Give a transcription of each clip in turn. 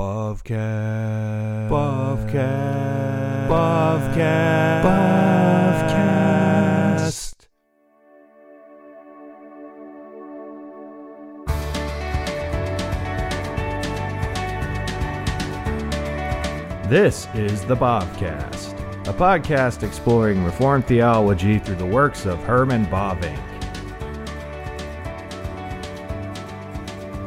Bavcast. Bavcast. Bavcast. Bavcast. This is the Bavcast, a podcast exploring Reformed theology through the works of Herman Bavinck.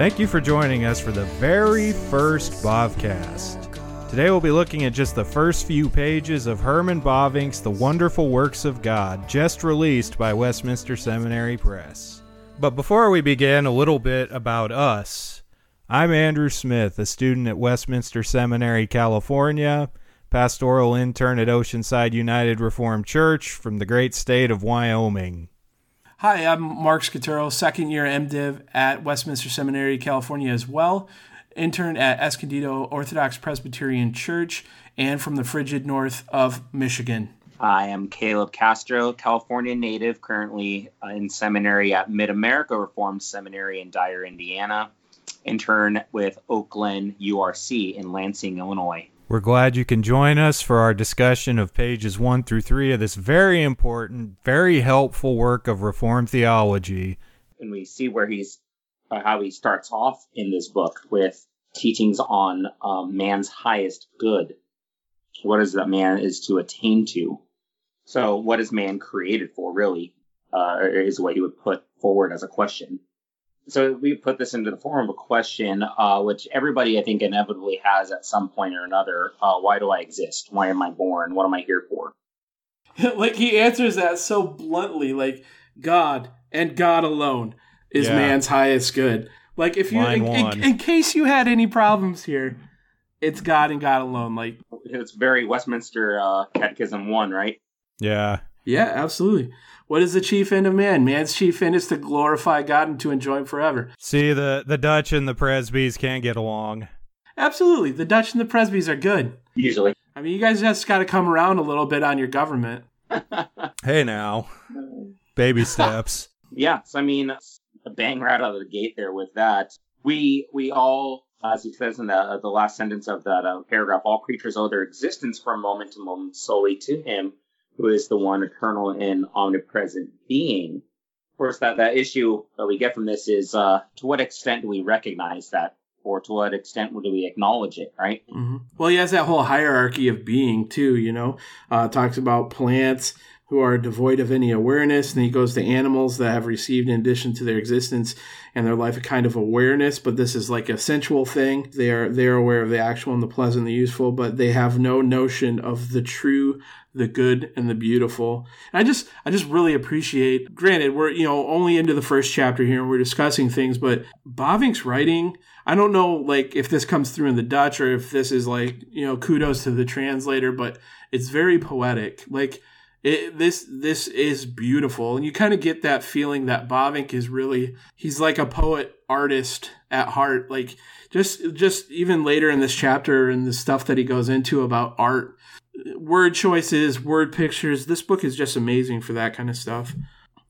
Thank you for joining us for the very first Bavcast. Today we'll be looking at just the first few pages of Herman Bavinck's The Wonderful Works of God, just released by Westminster Seminary Press. But before we begin, a little bit about us. I'm Andrew Smith, a student at Westminster Seminary, California, pastoral intern at Oceanside United Reformed Church from the great state of Wyoming. Hi, I'm Mark Scaturo, second year MDiv at Westminster Seminary, California as well. Intern at Escondido Orthodox Presbyterian Church and from the frigid north of Michigan. I am Caleb Castro, California native, currently uh, in seminary at Mid America Reformed Seminary in Dyer, Indiana. Intern with Oak Glen URC in Lansing, Illinois. We're glad you can join us for our discussion of pages 1 through 3 of this very important, very helpful work of Reformed theology. And we see where he's, uh, how he starts off in this book with teachings on um, man's highest good. What is that man is to attain to? So, what is man created for, really, uh, is what he would put forward as a question so we put this into the form of a question, uh, which everybody I think inevitably has at some point or another. Uh, why do I exist? Why am I born? What am I here for? like he answers that so bluntly, like God and God alone is Yeah. man's highest good. Like if you, in, in- in case you had any problems here, it's God and God alone. Like It's very Westminster uh, Catechism 1, right? Yeah. Yeah, absolutely. What is the chief end of man? Man's chief end is to glorify God and to enjoy Him forever. See, the, the Dutch and the Presbys can't get along. Absolutely. The Dutch and the Presbys are good. Usually. I mean, you guys just got to come around a little bit on your government. Hey now. Baby steps. Yeah, so I mean, a bang right out of the gate there with that. We we all, as he says in the the last sentence of that uh, paragraph, all creatures owe their existence from moment to moment solely to Him, who is the one eternal and omnipresent being. Of course, that that issue that we get from this is uh, to what extent do we recognize that, or to what extent do we acknowledge it, right? hmm Well, he has that whole hierarchy of being too. You know, uh, talks about plants who are devoid of any awareness, and he goes to animals that have received, in addition to their existence and their life, a kind of awareness. But this is like a sensual thing. They are they are aware of the actual and the pleasant, and the useful, but they have no notion of the true, the good, and the beautiful. And I just I just really appreciate. Granted, we're you know only into the first chapter here, and we're discussing things, but Bavinck's writing. I don't know like if this comes through in the Dutch or if this is like you know kudos to the translator, but it's very poetic. Like it, this this is beautiful, and you kind of get that feeling that Bovink is really he's like a poet artist at heart. Like just just even later in this chapter and the stuff that he goes into about art, word choices, word pictures. This book is just amazing for that kind of stuff.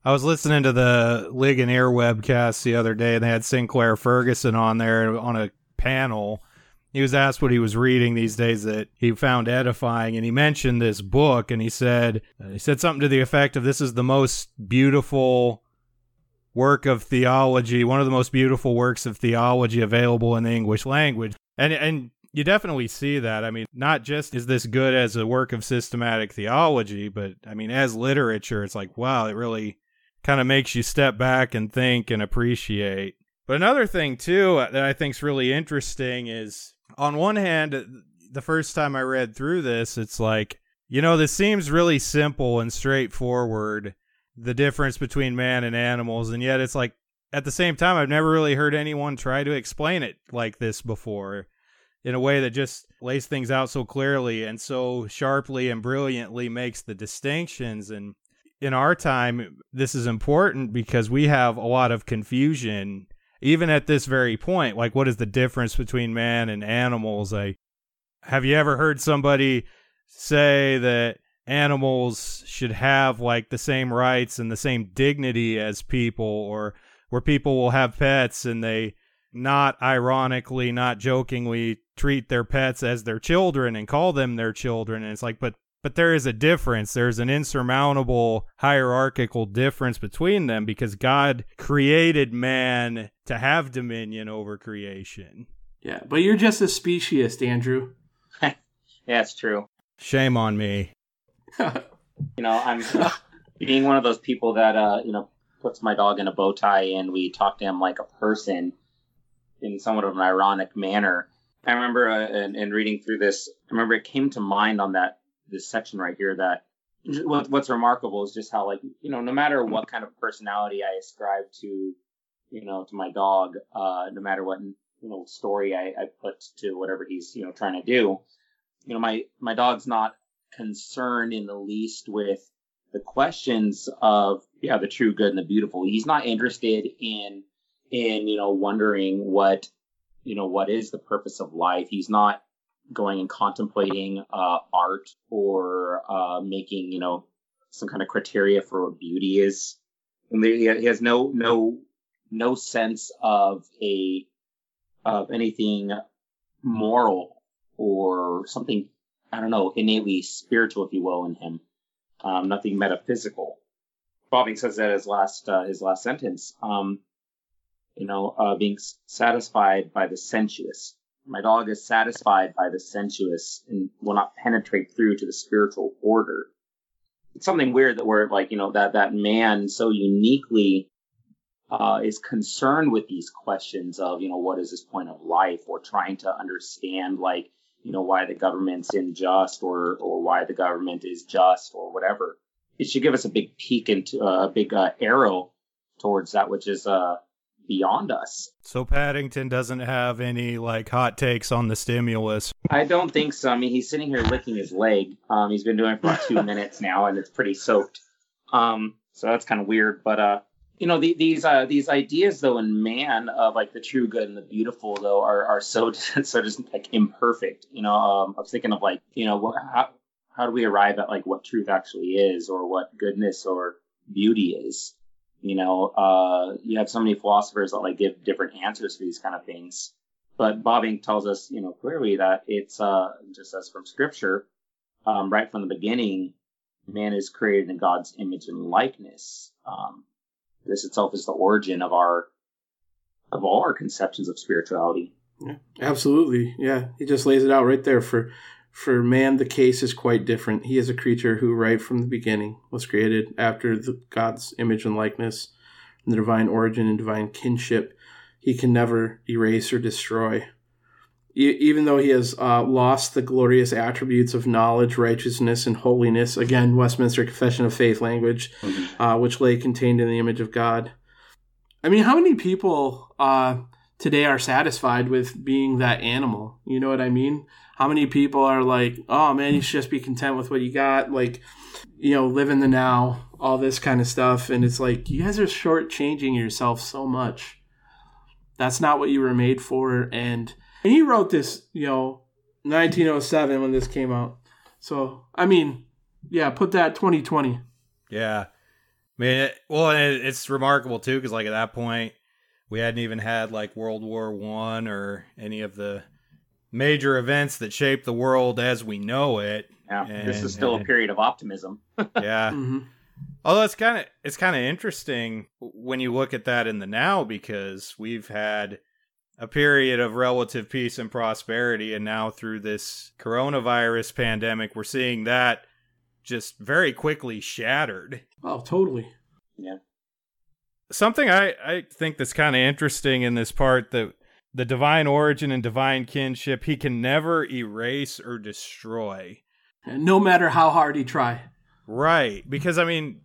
I was listening to the Ligonier webcast the other day, and they had Sinclair Ferguson on there on a panel. He was asked what he was reading these days that he found edifying, and he mentioned this book, and he said he said something to the effect of, "This is the most beautiful work of theology, one of the most beautiful works of theology available in the English language," and and. You definitely see that. I mean, not just is this good as a work of systematic theology, but I mean, as literature, it's like, wow, it really kind of makes you step back and think and appreciate. But another thing too uh, that I think is really interesting is on one hand, the first time I read through this, it's like, you know, this seems really simple and straightforward, the difference between man and animals, and yet it's like at the same time I've never really heard anyone try to explain it like this before in a way that just lays things out so clearly and so sharply and brilliantly makes the distinctions and in our time, this is important because we have a lot of confusion, even at this very point. Like, what is the difference between man and animals? Like, have you ever heard somebody say that animals should have like the same rights and the same dignity as people, or where people will have pets and they not ironically, not jokingly treat their pets as their children and call them their children. And it's like, but but there is a difference. There's an insurmountable hierarchical difference between them because God created man to have dominion over creation. Yeah, but you're just a speciesist, Andrew. yeah, it's true. Shame on me. You know, I'm being one of those people that uh, you know puts my dog in a bow tie and we talk to him like a person in somewhat of an ironic manner. I remember uh, in, in reading through this, I remember it came to mind on that this section right here that what, what's remarkable is just how like you know no matter what kind of personality I ascribe to you know to my dog, uh, no matter what you know story I, I put to whatever he's you know trying to do, you know my my dog's not concerned in the least with the questions of yeah the true good and the beautiful he's not interested in in you know wondering what you know what is the purpose of life he's not going and contemplating uh, art or uh, making you know some kind of criteria for what beauty is and he has no no no sense of a of anything moral or something I don't know innately spiritual if you will in him um, nothing metaphysical. Bavinck says that his last uh, his last sentence. Um, you know, uh, being satisfied by the sensuous. My dog is satisfied by the sensuous and will not penetrate through to the spiritual order. It's something weird that we're like, you know, that that man so uniquely uh, is concerned with these questions of, you know, what is this point of life, or trying to understand, like, you know, why the government's unjust or, or why the government is just or whatever. It should give us a big peek into uh, a big uh, arrow towards that which is uh, beyond us. So Paddington doesn't have any like hot takes on the stimulus. I don't think so. I mean, he's sitting here licking his leg. Um, he's been doing it for about two minutes now, and it's pretty soaked. Um, so that's kind of weird. But uh, you know the, these uh, these ideas though in man of like the true good and the beautiful though are, are so so just like imperfect you know um, i was thinking of like you know how, how do we arrive at like what truth actually is or what goodness or beauty is you know uh, you have so many philosophers that like give different answers for these kind of things but Bavinck tells us you know clearly that it's uh, just as from scripture um, right from the beginning man is created in god's image and likeness um, this itself is the origin of our of all our conceptions of spirituality. Yeah, absolutely. Yeah, he just lays it out right there. For for man, the case is quite different. He is a creature who, right from the beginning, was created after the, God's image and likeness, and the divine origin and divine kinship. He can never erase or destroy even though he has uh, lost the glorious attributes of knowledge, righteousness, and holiness, again, Westminster Confession of Faith language, mm-hmm. uh, which lay contained in the image of God. I mean, how many people uh, today are satisfied with being that animal? You know what I mean? How many people are like, oh man, you should just be content with what you got, like, you know, live in the now, all this kind of stuff. And it's like, you guys are shortchanging yourself so much. That's not what you were made for. And and he wrote this, you know, 1907 when this came out. So, I mean, yeah, put that 2020. Yeah. I mean, it, well, it, it's remarkable too because, like, at that point, we hadn't even had like World War One or any of the major events that shaped the world as we know it. Yeah, and, this is still and, a period of optimism. yeah. Mm-hmm. Although it's kind of it's kind of interesting when you look at that in the now because we've had a period of relative peace and prosperity. And now through this coronavirus pandemic, we're seeing that just very quickly shattered. Oh, totally. Yeah. Something I, I think that's kind of interesting in this part that the divine origin and divine kinship, he can never erase or destroy. No matter how hard he try. Right. Because I mean,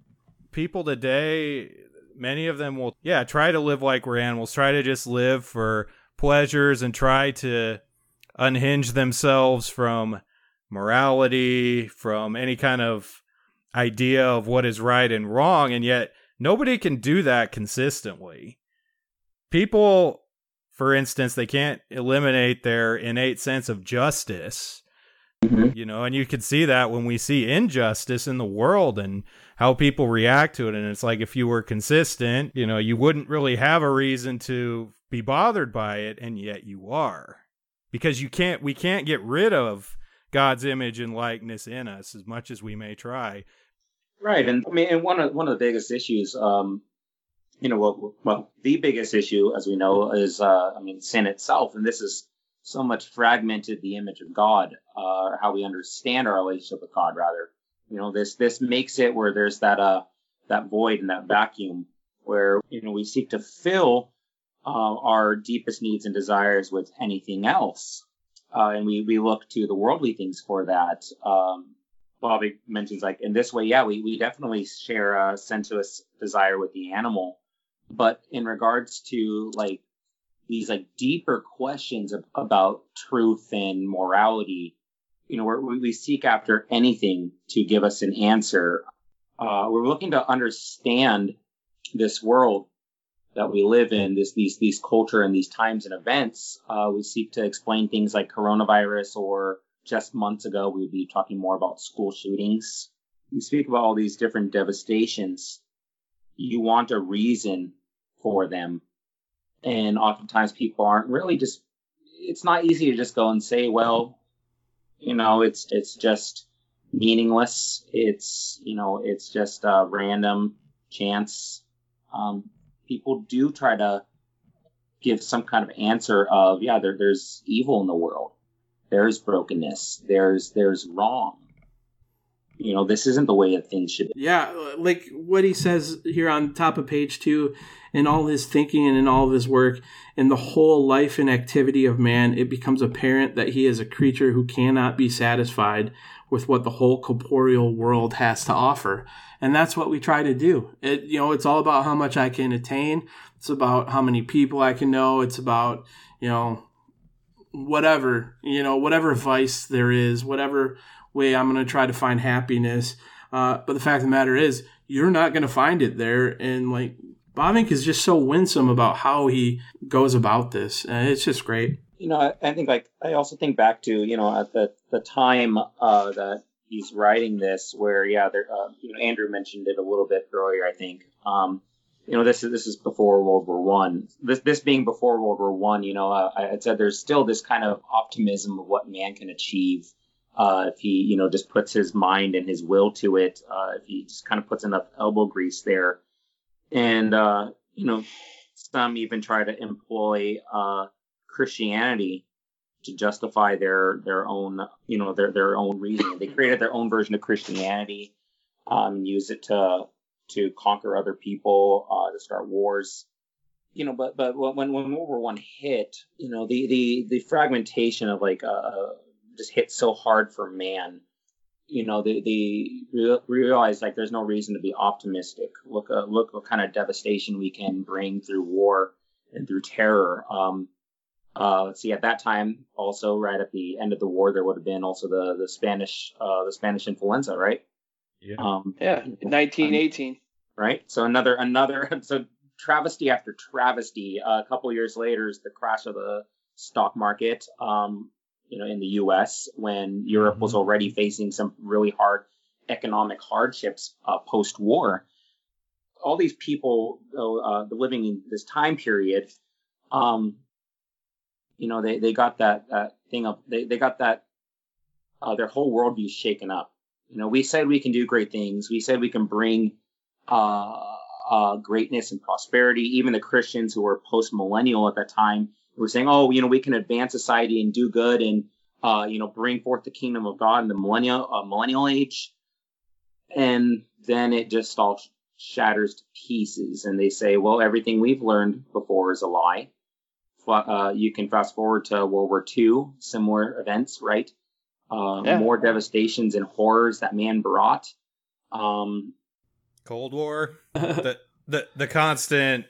people today, many of them will yeah, try to live like we're animals, try to just live for pleasures and try to unhinge themselves from morality, from any kind of idea of what is right and wrong. And yet, nobody can do that consistently. People, for instance, they can't eliminate their innate sense of justice. Mm-hmm. You know, and you can see that when we see injustice in the world and how people react to it. And it's like if you were consistent, you know, you wouldn't really have a reason to be bothered by it, and yet you are. Because you can't we can't get rid of God's image and likeness in us as much as we may try. Right, and I mean, and one of one of the biggest issues, um, you know, well, well, the biggest issue, as we know, is uh, I mean, sin itself, and this is so much fragmented the image of God, uh, how we understand our relationship with God, rather. You know, this this makes it where there's that uh that void and that vacuum where you know we seek to fill uh, our deepest needs and desires with anything else, uh, and we we look to the worldly things for that. Um, Bavinck mentions like in this way, yeah, we we definitely share a sensuous desire with the animal, but in regards to like these like deeper questions of, about truth and morality, you know, we we seek after anything to give us an answer. Uh, we're looking to understand this world that we live in, this these these culture and these times and events. Uh, we seek to explain things like coronavirus, or just months ago we'd be talking more about school shootings. We speak about all these different devastations. You want a reason for them, and oftentimes people aren't really just. It's not easy to just go and say, well, you know, it's it's just meaningless. It's you know, it's just a random chance. Um, people do try to give some kind of answer of, yeah, there, there's evil in the world, there's brokenness, there's there's wrong. You know, this isn't the way that things should be. Yeah, like what he says here on top of page two, in all his thinking and in all of his work, in the whole life and activity of man, it becomes apparent that he is a creature who cannot be satisfied with what the whole corporeal world has to offer. And that's what we try to do. It, you know, it's all about how much I can attain. It's about how many people I can know. It's about, you know, whatever, you know, whatever vice there is, whatever way I'm going to try to find happiness. Uh, but the fact of the matter is, you're not going to find it there. And like, Bavinck is just so winsome about how he goes about this. And it's just great you know, I, I, think like I also think back to you know at the the time uh, that he's writing this, where yeah, there, uh, you know, Andrew mentioned it a little bit earlier. I think, um, you know, this is this is before World War One. This this being before World War One, you know, uh, I said there's still this kind of optimism of what man can achieve uh, if he, you know, just puts his mind and his will to it. Uh, if he just kind of puts enough elbow grease there, and uh, you know, some even try to employ Christianity to justify their their own you know their their own reasoning. They created their own version of Christianity, um, use it to to conquer other people, uh, to start wars. You know, but but when when World War One hit, you know the the the fragmentation of like uh just hit so hard for man. You know, they they realize like there's no reason to be optimistic. Look uh, look what kind of devastation we can bring through war and through terror. Um, uh, let's see. At that time, also right at the end of the war, there would have been also the the Spanish uh, the Spanish influenza, right? Yeah. Um, yeah. 1918. Right. So another another so travesty after travesty. Uh, a couple years later is the crash of the stock market. Um, you know, in the U.S. when Europe was mm-hmm. already facing some really hard economic hardships uh, post war. All these people, uh, living in this time period, um, you know, they, they got that, that thing of, they, they got that, uh, their whole worldview shaken up. You know, we said we can do great things. We said we can bring, uh, uh, greatness and prosperity. Even the Christians who were post millennial at that time were saying, oh, you know, we can advance society and do good and, uh, you know, bring forth the kingdom of God in the millennial, uh, millennial age. And then it just all shatters to pieces. And they say, well, everything we've learned before is a lie uh, you can fast forward to World War II, similar events, right? Uh, yeah. More devastations and horrors that man brought. Um, Cold War, the the the constant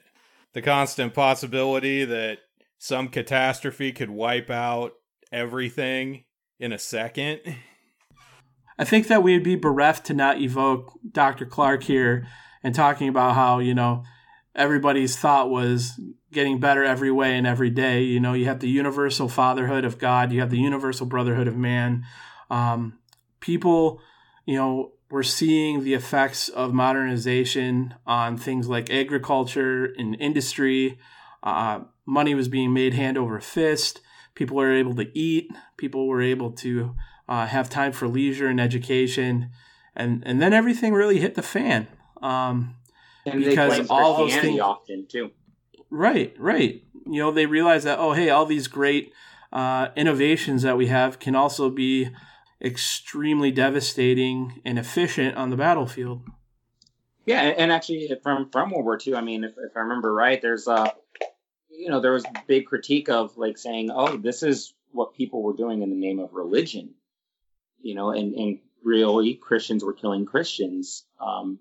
the constant possibility that some catastrophe could wipe out everything in a second. I think that we'd be bereft to not evoke Dr. Clark here and talking about how, you know, everybody's thought was getting better every way and every day. You know, you have the universal fatherhood of God, you have the universal brotherhood of man. Um, people, you know, we're seeing the effects of modernization on things like agriculture and industry. Uh, money was being made hand over fist. People were able to eat. People were able to uh, have time for leisure and education, and and then everything really hit the fan. Um, And Because all those things- often too. Right, right. You know, they realize that, oh, hey, all these great uh, innovations that we have can also be extremely devastating and efficient on the battlefield. Yeah, and actually from from World War II, I mean, if, if I remember right, there's a you know, there was big critique of like saying, oh, this is what people were doing in the name of religion, you know, and and really Christians were killing Christians. Um,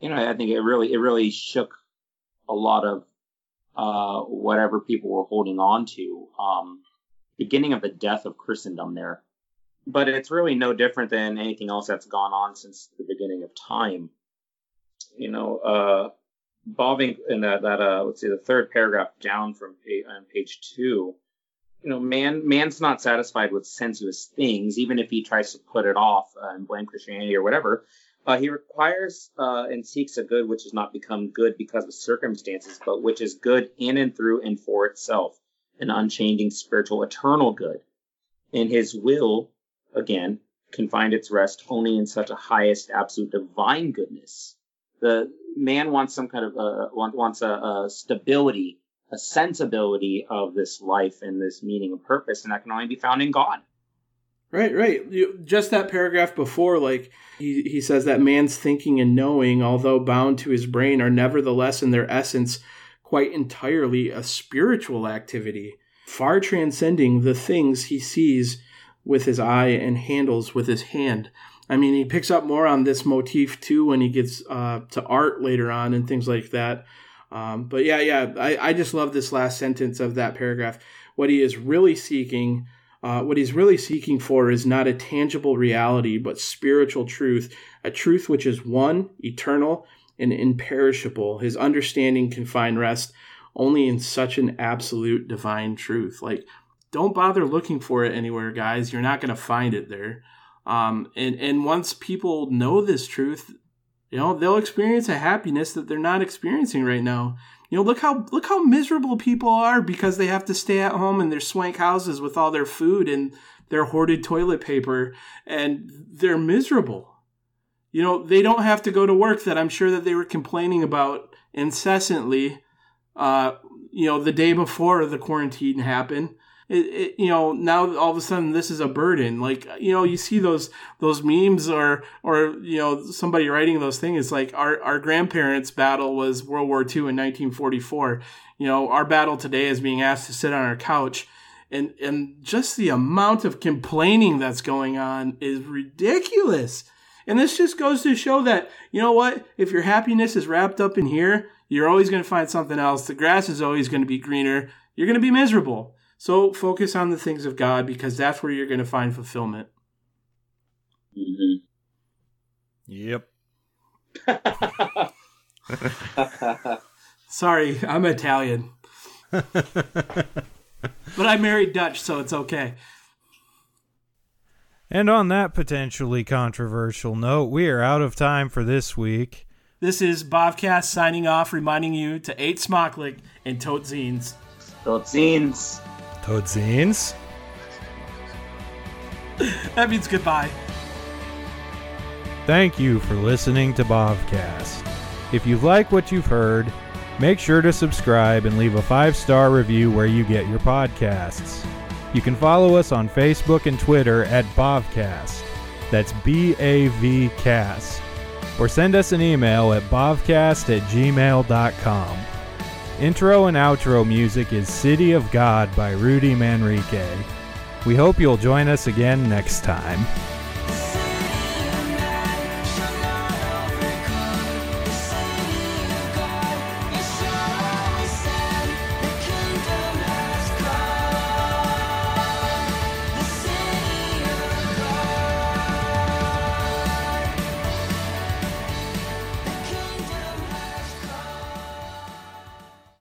you know, I think it really it really shook a lot of uh whatever people were holding on to. Um, beginning of the death of Christendom there. But it's really no different than anything else that's gone on since the beginning of time you know, uh, involving in that, that, uh, let's see, the third paragraph down from page, on page two, you know, man, man's not satisfied with sensuous things, even if he tries to put it off uh, and blame Christianity or whatever. Uh, he requires uh, and seeks a good which has not become good because of circumstances, but which is good in and through and for itself, an unchanging spiritual eternal good. And his will, again, can find its rest only in such a highest absolute divine goodness the man wants some kind of uh, wants a, a stability, a sensibility of this life and this meaning and purpose, and that can only be found in God. Right, right. You, just that paragraph before, like he, he says that man's thinking and knowing, although bound to his brain, are nevertheless in their essence quite entirely a spiritual activity, far transcending the things he sees with his eye and handles with his hand. I mean, he picks up more on this motif too when he gets uh, to art later on and things like that. Um, but yeah, yeah, I, I just love this last sentence of that paragraph. What he is really seeking, uh, what he's really seeking for is not a tangible reality, but spiritual truth, a truth which is one, eternal, and imperishable. His understanding can find rest only in such an absolute divine truth. Like, don't bother looking for it anywhere, guys. You're not going to find it there. Um, and and once people know this truth, you know they'll experience a happiness that they're not experiencing right now. You know, look how look how miserable people are because they have to stay at home in their swank houses with all their food and their hoarded toilet paper, and they're miserable. You know, they don't have to go to work that I'm sure that they were complaining about incessantly. Uh, you know, the day before the quarantine happened it, it, you know now all of a sudden this is a burden. Like you know you see those those memes or or you know somebody writing those things. Like our our grandparents battle was world war ii in 1944 you know our battle today is being asked to sit on our couch. And and just the amount of complaining that's going on is ridiculous. And this just goes to show that you know what? If your happiness is wrapped up in here you're always going to find something else. The grass is always going to be greener. You're going to be miserable so focus on the things of God because that's where you're going to find fulfillment. Mm-hmm. Yep. Sorry, I'm Italian. but I married Dutch, so it's okay. And on that potentially controversial note, we are out of time for this week. This is Bavcast signing off, reminding you to eat smakelijk and tot ziens. Those scenes. Toadzines. That means goodbye. Thank you for listening to Bavcast. If you like what you've heard, make sure to subscribe and leave a five star review where you get your podcasts. You can follow us on Facebook and Twitter at Bavcast. That's B A V Cast. Or send us an email at bavcast at gmail.com. Intro and outro music is City of God by Rudy Manrique. We hope you'll join us again next time.